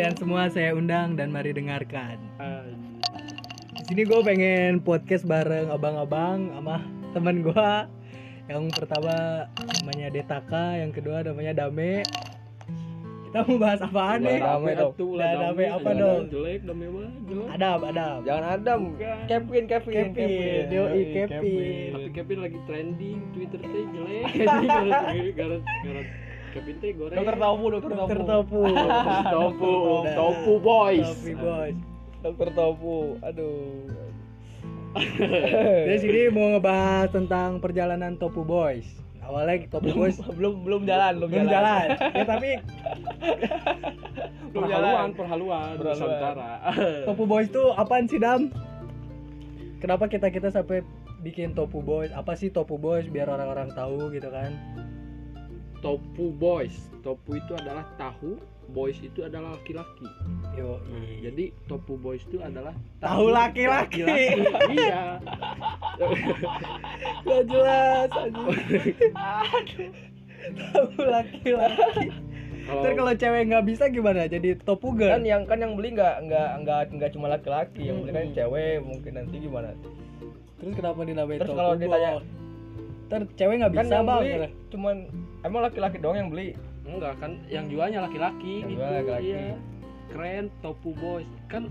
kalian semua saya undang dan mari dengarkan. Di sini gue pengen podcast bareng abang-abang sama teman gue. Yang pertama namanya Detaka, yang kedua namanya Dame. Kita mau bahas apaan nih? Dame dong. Udah, Dame, apa dong? Jelek, dame mah jelek. Adam, Adam. Jangan Adam. Kevin, Kevin, Kevin, yoi, Kevin. Tapi Kevin lagi trending, Twitter teh jelek. Garet garet Kevin teh goreng. Dokter Tofu, Dokter Dokter Tofu. Tofu. Tofu, Udah. Tofu boys. Tofu boys. Dokter Tofu. Aduh. Di sini mau ngebahas tentang perjalanan Tofu Boys. Awalnya Tofu Boys belum belum jalan, belum, belum jalan. Ya tapi Belum Perhaluan, jalan. perhaluan, Perhaluan. Nusantara. Tofu Boys tuh apaan sih Dam? Kenapa kita kita sampai bikin Tofu Boys? Apa sih Tofu Boys biar orang-orang tahu gitu kan? Tofu boys. Tofu itu adalah tahu, boys itu adalah laki-laki. Yo, Jadi tofu boys itu adalah Tahu laki-laki. iya. Gak jelas. Tahu laki-laki. Ntar kalau cewek nggak bisa gimana? Jadi Kan girl. yang kan yang beli nggak nggak nggak nggak cuma laki-laki, yang beli kan Hmm. cewek mungkin nanti gimana? Terus kenapa dinamain Terus kalau ditanya-? Ntar cewek nggak Kan bisa yang bang. beli cuman emang laki-laki doang yang beli. enggak kan yang jualnya laki-laki Yang gitu. jualnya laki-laki. Iya. Keren tofu boys. Kan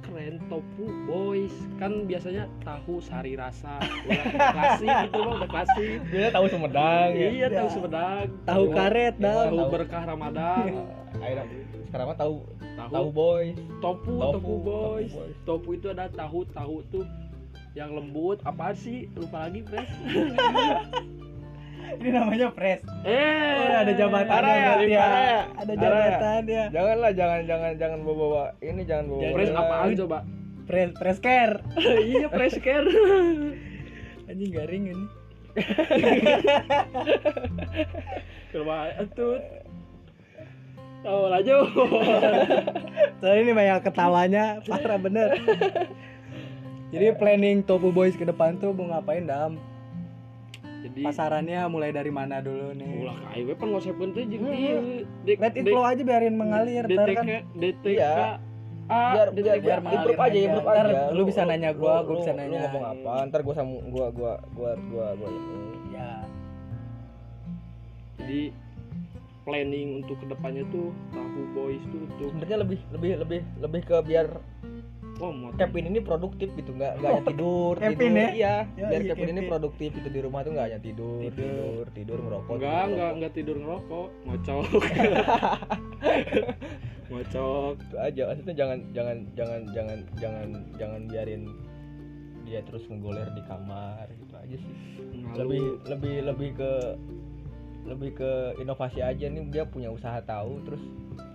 keren tofu boys kan biasanya tahu sari rasa udah klasik gitu bang udah klasik Dia tahu Sumedang ya. iya tahu sumedang Tahu karet dah. tahu Tahu. berkah ramadan Akhirnya sekarang mah tahu tahu, tahu boy. tofu, Tofu, tofu boys tofu boys. tofu itu ada tahu tahu tuh yang lembut apaan sih lupa lagi pres Ini namanya fresh. eh Oh, ada jabatan ya, ya. ya. Ada ya. jabatan ya. Janganlah jangan jangan jangan bawa bawa ini jangan bawa. Jangan. pres bawa- apaan coba Fresh fresh care. iya pres care Anjing garing ini. coba tuh tahu aja Soalnya ini banyak ketawanya, parah bener. Jadi planning Tofu Boys ke depan tuh mau ngapain dam? jadi Pasarannya mulai dari mana dulu nih? ulah kai we pengonsepkeun teh jeung Hmm. ieu dek Let it flow aja biarin mengalir DTK kan. DTK Iya. Biar biar biar improve aja Ntar aja lu bisa nanya gua, gua bisa nanya. lu ngomong apa ntar gua sama gua gua gua gua gua ini Ya. jadi planning untuk ke depannya tuh tahu boys tuh untuk sebenarnya lebih lebih lebih lebih ke biar oh mau Kevin ini produktif gitu nggak nggak hanya tidur Kevin tidur ya? iya Ya, biar iya, Kevin ini produktif itu di rumah tuh nggak hanya tidur Tidur. tidur tidur ngerokok enggak ngerokok. enggak tidur ngerokok ngocok ngocok itu aja maksudnya jangan jangan jangan jangan jangan jangan biarin dia terus ngegoler di kamar gitu aja sih Ngalu. lebih lebih lebih ke lebih ke inovasi aja nih dia punya usaha tahu terus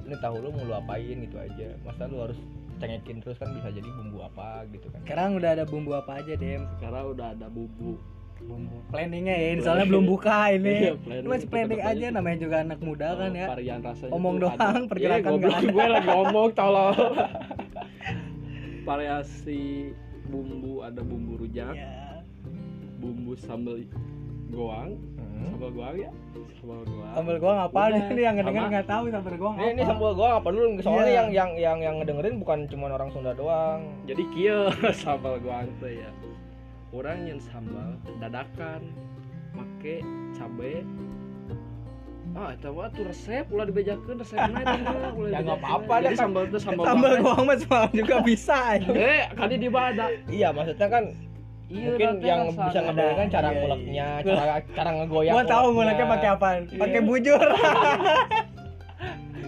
ini tahu lu mau lu apain gitu aja masa lu harus cengekin terus kan bisa jadi bumbu apa gitu kan Sekarang udah ada bumbu apa aja, Dem? sekarang udah ada bumbu Bumbu planningnya ya, ini soalnya belum buka Iya, ini. planning Lu masih planning aja namanya juga anak muda kan ya. varian rasanya Omong doang, ada. pergerakan Iya, nggak ada. gue lagi ngomong tolong variasi bumbu ada bumbu rujak Iya. bumbu sambal goang Hmm. sambal goang ya? Sambal goang Sambal gua ngapal Udah, ini yang ngedenger sama. nggak tahu sambal gua ini ini sambal gua apa dulu? Soalnya Iya. yang yang yang yang ngedengerin bukan cuma orang Sunda doang. Jadi kia sambal goang tuh ya. Orang yang sambal dadakan make cabe. Ah itu mah tuh resep ulah dibejakeun resepna itu mah ulah Ya, nggak apa-apa, kan- sambal itu sambal Sambal goang gua mah semalam juga bisa aja. eh kan di bada iya maksudnya kan iya mungkin yang rasa- bisa ngebayangkan kan cara Iya, iya. nguleknya cara cara ngegoyang Gua tahu nguleknya. nguleknya pakai apaan? Pakai Iya. bujur.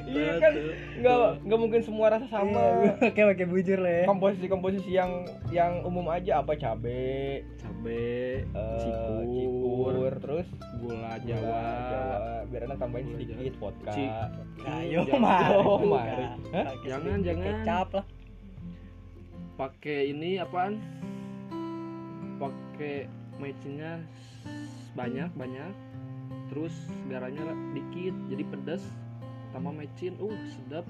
iya kan nggak nggak mungkin semua rasa sama Oke, pakai bujur lah ya. komposisi komposisi yang yang umum aja apa cabe cabe eh, cikur, cikur terus gula gula, jawa, Jawa. biar enak tambahin Gula sedikit vodka Ci- Ayo? Pakai Jangan, jangan. Kecap lah. pakai ini apaan pakai mecinnya banyak banyak. Terus garamnya dikit jadi pedas tambah mecin uh sedap.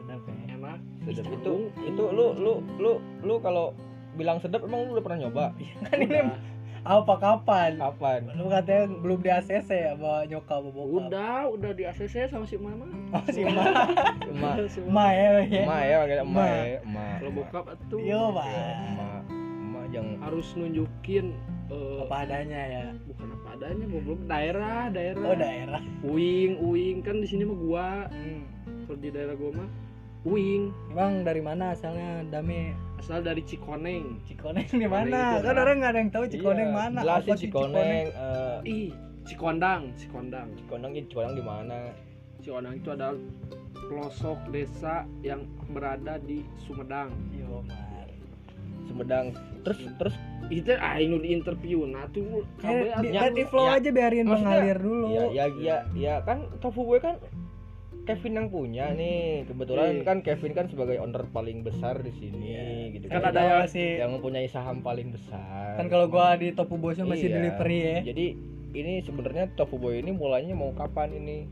Sedap ya. enak. Sedap itu itu lu lu lu lu kalau bilang sedap emang lu udah pernah nyoba? Kan ini apa kapan? Kapan? Lu katanya belum di ACC ya sama nyokap sama bokap. Udah udah di ACC sama si mama. Oh si ma emak si ma ya emak ya Emak. ya emak. Kalau bokap tuh iya Iya, jangan harus nunjukin eh, apa adanya ya. Bukan apa adanya goblok. Daerah daerah. Oh daerah. Uing uing kan di sini mah gua. Hmm. kalau di daerah gua mah uing emang dari mana? Asalnya dame? Asal dari Cikoneng. Cikoneng di mana? kan orang nggak ada yang tahu Cikoneng Iya, mana. jelasin sih Cikoneng? Eh, ih Cikondang Cikondang. Cikoneng itu Cikoneng di mana? Cikondang itu adalah pelosok desa yang berada di Sumedang. Mar. Sumedang terus terus itu ah ini di interview. Nah tuh Eh, kabeh eh, di flow ya, aja biarin mengalir dulu. Ya ya ya ya kan tofu boy kan Kevin yang punya nih. Kebetulan Iya. kan Kevin kan sebagai owner paling besar di sini gitu Kan kan, ada yang- sih yang mempunyai saham paling besar. Kan kalau gua di Topu Bosnya masih Iya. delivery ya. Jadi ini sebenarnya tofu boy ini mulainya mau kapan ini?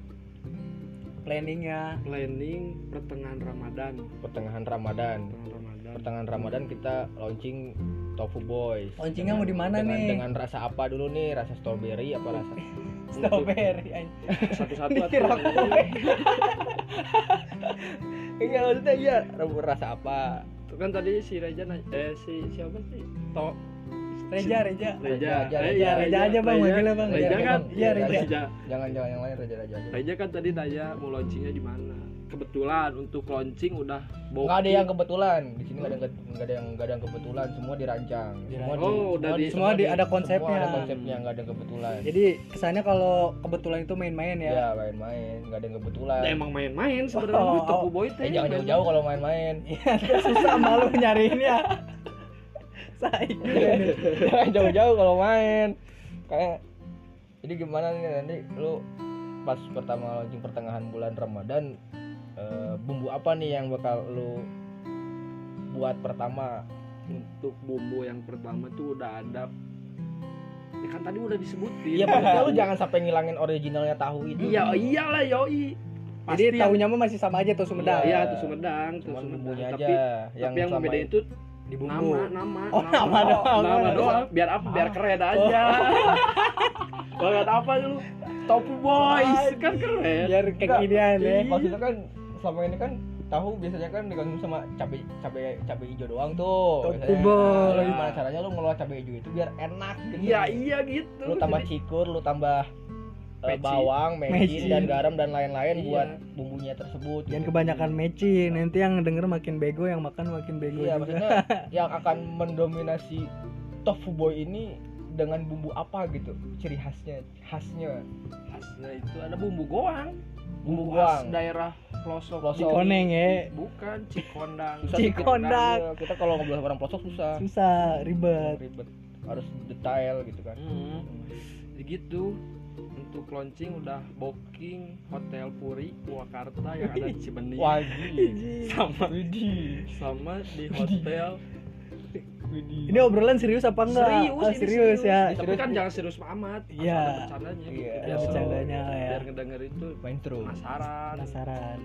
Planningnya. Planning pertengahan Ramadan. Pertengahan Ramadan. Pertengahan Ramadan pertengahan Ramadan kita launching tofu boys. Launchingnya mau di mana dengan, nih? dengan rasa apa dulu nih? Rasa strawberry apa rasa strawberry satu-satu aku. iya maksudnya iya rasa apa? Itu kan tadi si Reja nanya- eh si siapa sih? To Reja Reja. Reja. Reja, Eh, Reja, iya, Reja aja, Bang, manggilnya, Bang. Reja Reja, kan. Iya, Reja. Reja jangan jangan yang lain raja raja aja. Reja kan tadi nanya mau launchingnya di mana kebetulan untuk launching udah booking. nggak ada yang kebetulan. Di sini nggak ada nggak ada yang nggak ada yang kebetulan. Semua dirancang. Semua. Oh, udah di- semua di- ada semua konsepnya. ada konsepnya nggak ada yang kebetulan. Jadi kesannya kalau kebetulan itu main-main ya? Ya main-main. Nggak ada yang kebetulan. Ya, emang main-main sebenarnya. Oh, Tepu Boy teh. Eh jangan jauh-jauh kalau main-main. Iya, susah malu nyariinnya nih. jangan jauh-jauh kalau main. Kayak jadi gimana nih nanti lu pas pertama launching pertengahan bulan Ramadan eh, bumbu apa nih yang bakal lu buat pertama? Untuk bumbu yang pertama tuh udah ada. Ya kan tadi udah disebutin. Iya maksudnya lu jangan sampai ngilangin originalnya tahu itu. Iya iyalah yoi. Jadi tahunya mah masih sama aja tuh Sumedang. Iya tuh Sumedang tuh cuman Sumedang. tapi aja tapi yang selama membedain ini- itu di bumbu. nama nama Oh, nama doang. nama doang. Biar apa? Biar keren aja. Banget apa lu? Topu Boys. Kan keren. biar kekinian ya. Maksudnya kan selama ini kan tahu biasanya kan digabung sama cabai cabai cabai hijau doang tuh biasanya. boy. Lu gimana caranya lu ngelola cabai hijau itu biar enak gitu iya iya gitu lu tambah cikur lu tambah eh, Mecin. bawang mecin, Mecin. dan garam dan lain-lain Iya. buat bumbunya tersebut jangan gitu. kebanyakan matching nanti yang denger makin bego yang makan makin bego iya juga maksudnya yang akan mendominasi tofu boy ini dengan bumbu apa gitu ciri khasnya khasnya khasnya itu ada bumbu goang Bumbu khas goang. daerah pelosok Pelosok. Cikoneng ya bukan Cikondang susah Cikondang. kita, kita kalau ngobrol sama orang pelosok susah susah ribet ribet harus detail gitu kan Hmm. Jadi gitu untuk launching udah booking hotel Puri Purwakarta yang ada di Cibening wajib sama Widih. sama di hotel Widih. Ini obrolan serius apa enggak? Serius Oh, ini serius ya. Tapi Serius. kan jangan serius amat Iya. ada bercandanya gitu. Iya, ada bercandanya lah ya. biar ngedenger itu main terus. penasaran. Penasaran.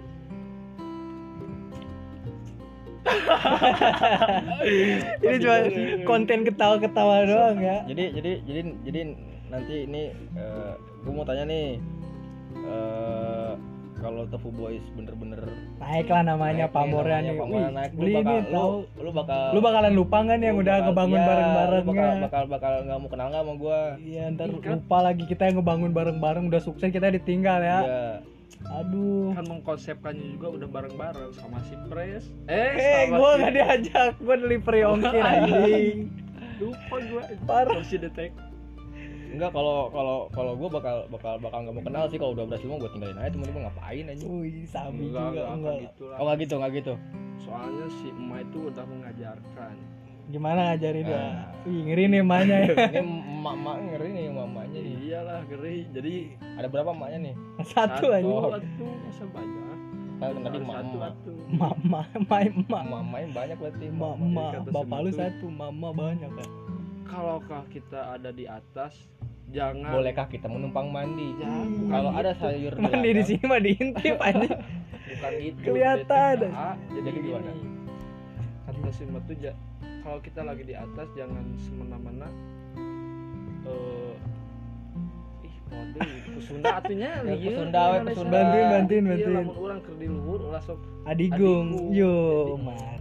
Ini cuma konten ketawa-ketawa doang ya. Jadi jadi jadi jadi nanti ini gue mau tanya nih eh kalau tofu boys bener-bener naik lah namanya pamornya nih pamornya Wih, naik, lu beli bakal ini lu, lu bakal lu bakalan lupa kan yang udah bakal- ngebangun iya, lu bareng-barengnya bakal bakal bakal nggak mau kenal nggak sama gua? Iya ntar Ih, kan- lupa lagi kita yang ngebangun bareng-bareng udah sukses kita ditinggal ya. Iya. aduh. Kan mengkonsepkannya juga udah bareng-bareng sama si Pres. Eh sama gua si- nggak diajak gua delivery ongkir anjing. Lupa gua. Parah. si detek Enggak kalau kalau kalau gua bakal bakal bakal nggak mau kenal sih. Kalau udah berhasil mah gua tinggalin aja temen-temen ngapain aja wih sabi enggak juga enggak enggak. gitu lah. Oh nggak gitu nggak gitu. Soalnya si emak itu udah mengajarkan. Gimana ngajarin dia? Nah. wih ngeri nih emaknya ya. Ini emak-emak ngeri nih emak-emaknya nih. Iyalah geri jadi ada berapa emaknya nih? Satu aja atuh masa banyak? Kan tadi Harus satu mama mai emak emak-emak. Yang banyak berarti. Mama bapak lu satu mama banyak kan kalaukah kita ada di atas jangan bolehkah kita menumpang mandi ya kalau ada sayur mandi di sini mah diintip aja bukan itu Kelihatan. BTKA. jadi Jadi gimana? kata si tuh ja- kalau kita lagi di atas jangan semena-mena eh ih kode ke Sunda atunya Ya, ke lieu, Sunda we, ke Indonesia. Sunda. Bantuin, bantuin, Iya, bantuin. lamun urang keur di luhur ulah sok Adigung. Yo, mari.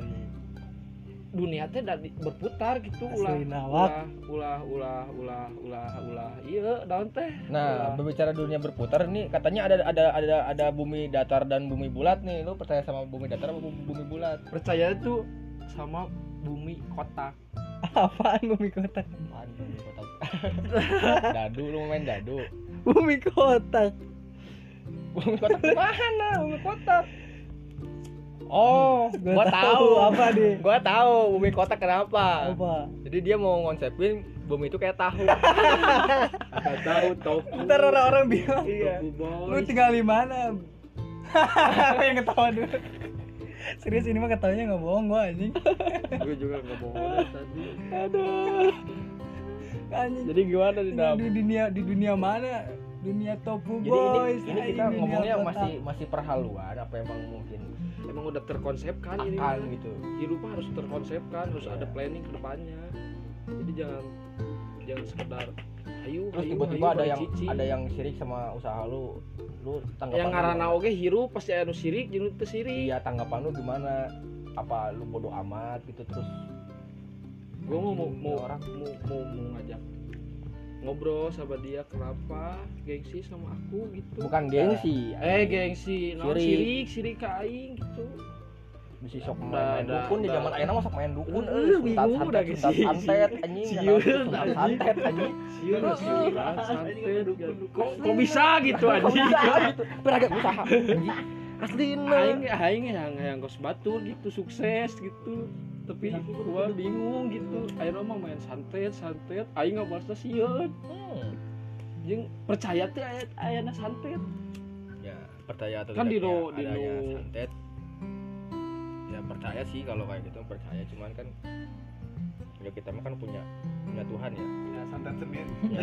Dunia teh da di- berputar gitu ulah ulah ulah ulah ulah ulah ulah iya daun teh Nah, Ulah. berbicara dunia berputar nih katanya ada ada ada ada bumi datar dan bumi bulat nih. Lu percaya sama bumi datar apa bumi, bumi bulat? percaya tuh sama bumi kotak Apaan bumi kotak? Apaan bumi kotak? dadu lu main dadu. Bumi kotak. Bumi kotak mana? Bumi kotak. Oh, Gua gua, tahu tahu. apa nih. Gua tahu bumi kotak kenapa. Apa? Jadi dia mau ngonsepin bumi itu kayak tahu. Gak tahu tofu Ntar orang-orang bilang, Iya. lu tinggal di mana? yang ketawa dulu. Serius ini mah ketawanya nggak bohong gua anjing. gue juga nggak bohong tadi Aduh. Anjing. Jadi gimana di di, dalam? di dunia di dunia mana? Dunia tofu Jadi ini, boys. ini kita ngomongnya masih masih perhaluan apa emang mungkin emang udah terkonsepkan ini akan mah. gitu. hidup harus terkonsepkan harus ada planning ke depannya jadi jangan jangan sekedar ayo Terus tiba-tiba ada yang cici. ada yang sirik sama usaha lu. Lu tanggapan yang ngarana oge hirup pasti anu sirik jeung teu sirik Iya, tanggapan lu gimana? Apa lu bodoh amat gitu terus gue mau mau, orang. mau mau mau ngajak ngobrol sama dia kenapa gengsi sama aku gitu bukan gengsi. eh gengsi no Sirik. sirik sirik ke aing gitu Bisa sok main, main dah, dukun di dah. zaman ayeuna mah sok main dukun Eh, euy, bingung udah santet, ge suntat si- santet anjing. si- kenapa siun, suntat anjing. santet anjing. sirik santet kok kok bisa gitu anjing bisa gitu? Beragam usaha anjing. Aslina. aing aing yang yang kos batu gitu sukses gitu tapi gua bingung gitu. Aing mah main santet santet. Aing nggak balas sieun Hmm. jeung percaya teh aya ayana santet. Ya percaya atau Kan di tidaknya no- di no- santet. Ya percaya sih kalau kayak gitu percaya. Cuman kan ya kita mah kan punya punya Tuhan ya. Ya, santet sendiri. punya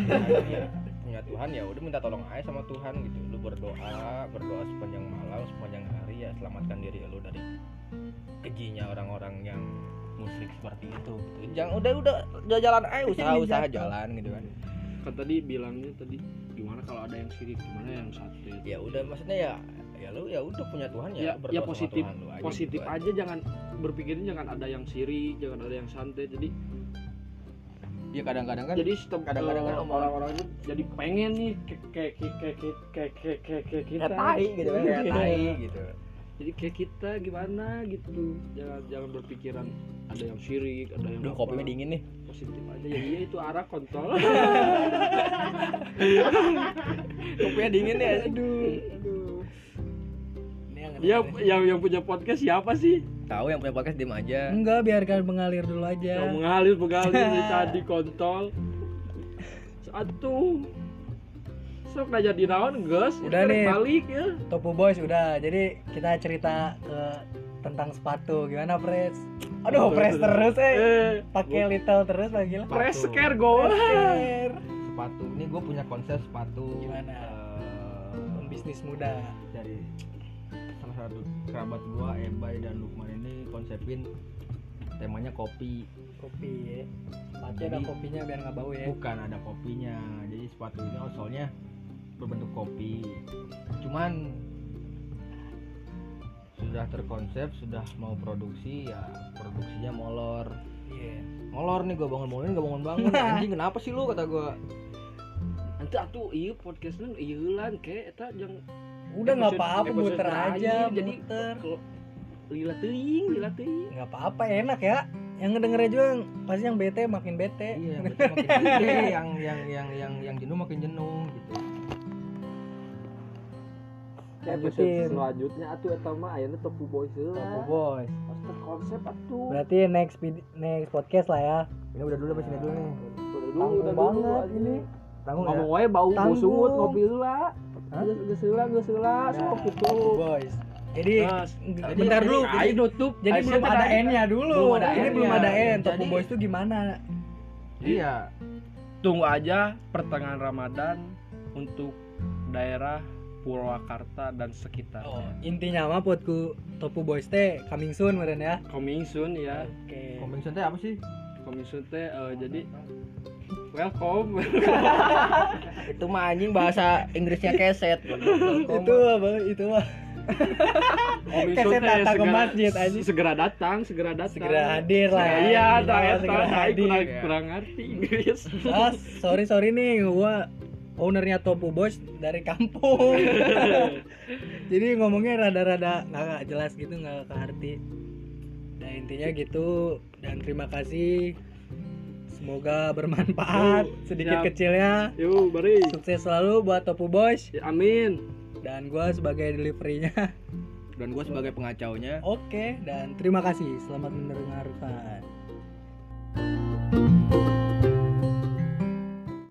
ya punya Tuhan ya udah minta tolong aja sama Tuhan gitu. Lu berdoa berdoa sepanjang malam sepanjang hari ya selamatkan diri lu dari kejinya orang-orang yang musyrik seperti itu gitu. jangan udah udah udah jalan aja usaha usaha jatuh. jalan gitu kan. Kan tadi bilangnya tadi gimana kalau ada yang sirik gimana yang santet ya udah maksudnya ya ya lu ya udah punya Tuhan ya, ya, ya sama positif Tuhan lu aja positif gitu aja jangan berpikirnya jangan ada yang sirik jangan ada yang santet jadi ya kadang-kadang kan jadi kadang-kadang eh, kan orang-orang itu jadi pengen nih kayak kayak kayak kayak kayak kita. Tai gitu kan kayak tai gitu. gitu. jadi kayak kita gimana gitu. Jangan jangan berpikiran ada yang syirik ada yang Duh, kopinya dingin nih. Positif aja. Ya iya itu arah kontol. Kopinya dingin ya. Aduh. Aduh ini yang, ya, yang, yang punya podcast siapa sih? Tahu yang punya podcast diem aja Enggak, biarkan mengalir dulu aja. yang mengalir mengalir dari tadi kontol satu sok nanya di naon guys Udah nih. balik ya Topu Boys udah. Jadi kita cerita ke tentang sepatu. Gimana, Pres? Aduh, Pres terus eh. eh Pakai little terus lagi lah. press Sepatu. scare go sepatu ini gue punya konsep sepatu Gimana? eh, Bisnis muda. dari satu kerabat gua Ebay dan Lukman ini konsepin temanya kopi Kopi ya. Jadi- ada kopinya biar nggak bau ya. bukan ada kopinya jadi sepatu ini soalnya berbentuk kopi cuman sudah terkonsep sudah mau produksi ya produksinya molor Iya. molor nih gua bangun bangunin gak bangun bangun anjing kenapa sih lu kata gua nanti atuh iya podcastnya iya lan kayak eta yang Udah nggak apa-apa muter aja, jadi muter. lila teuing lila teuing Nggak apa-apa, enak ya. Yang ngedengernya juga pasti yang bete makin bete. iya betul, makin gede yang yang yang yang yang jenuh makin jenuh gitu episode Lanjutin. selanjutnya atuh eta mah ayeuna topu boys Topu heula Boys. pas konsep atuh Berarti next vid- next podcast lah ya. ini udah dulu sini dulu nih udah dulu udah dulu banget ini. tanggung ya ngomong wae bau bau Tanggung. sungut ngopi heula Geus geus heula geus heula sok gitu Boys. Jadi Nah, Jadi- bentar dulu. Ayo Jadi, nutup jadi belum ada? N-nya dulu. Belum ada Ini belum ada N. Topu Boys itu gimana? iya tunggu aja pertengahan Ramadan untuk daerah Purwakarta dan sekitarnya. Oh, intinya mah buatku Topu Boys teh coming soon meren ya. Coming soon ya. Oke. Coming soon teh apa sih Coming soon teh eh, jadi welcome. Itu mah anjing bahasa Inggrisnya keset. Itu apa itu mah. Om Isu Keset teh datang ke masjid, anjing. segera datang segera datang. Segera hadir lah. iya Iya, tak eta hadir. kurang, kurang ngerti Inggris. Ah sorry sorry nih gua ownernya Topu Boys dari kampung. Jadi ngomongnya rada-rada nggak jelas gitu nggak arti nah intinya gitu dan terima kasih semoga bermanfaat Yuk, sedikit siap. kecilnya. Yuk bari sukses selalu buat Topu Boys. Ya, amin. Dan gua sebagai deliverynya. Dan gue sebagai pengacaunya. Oke dan terima kasih. Selamat mendengarkan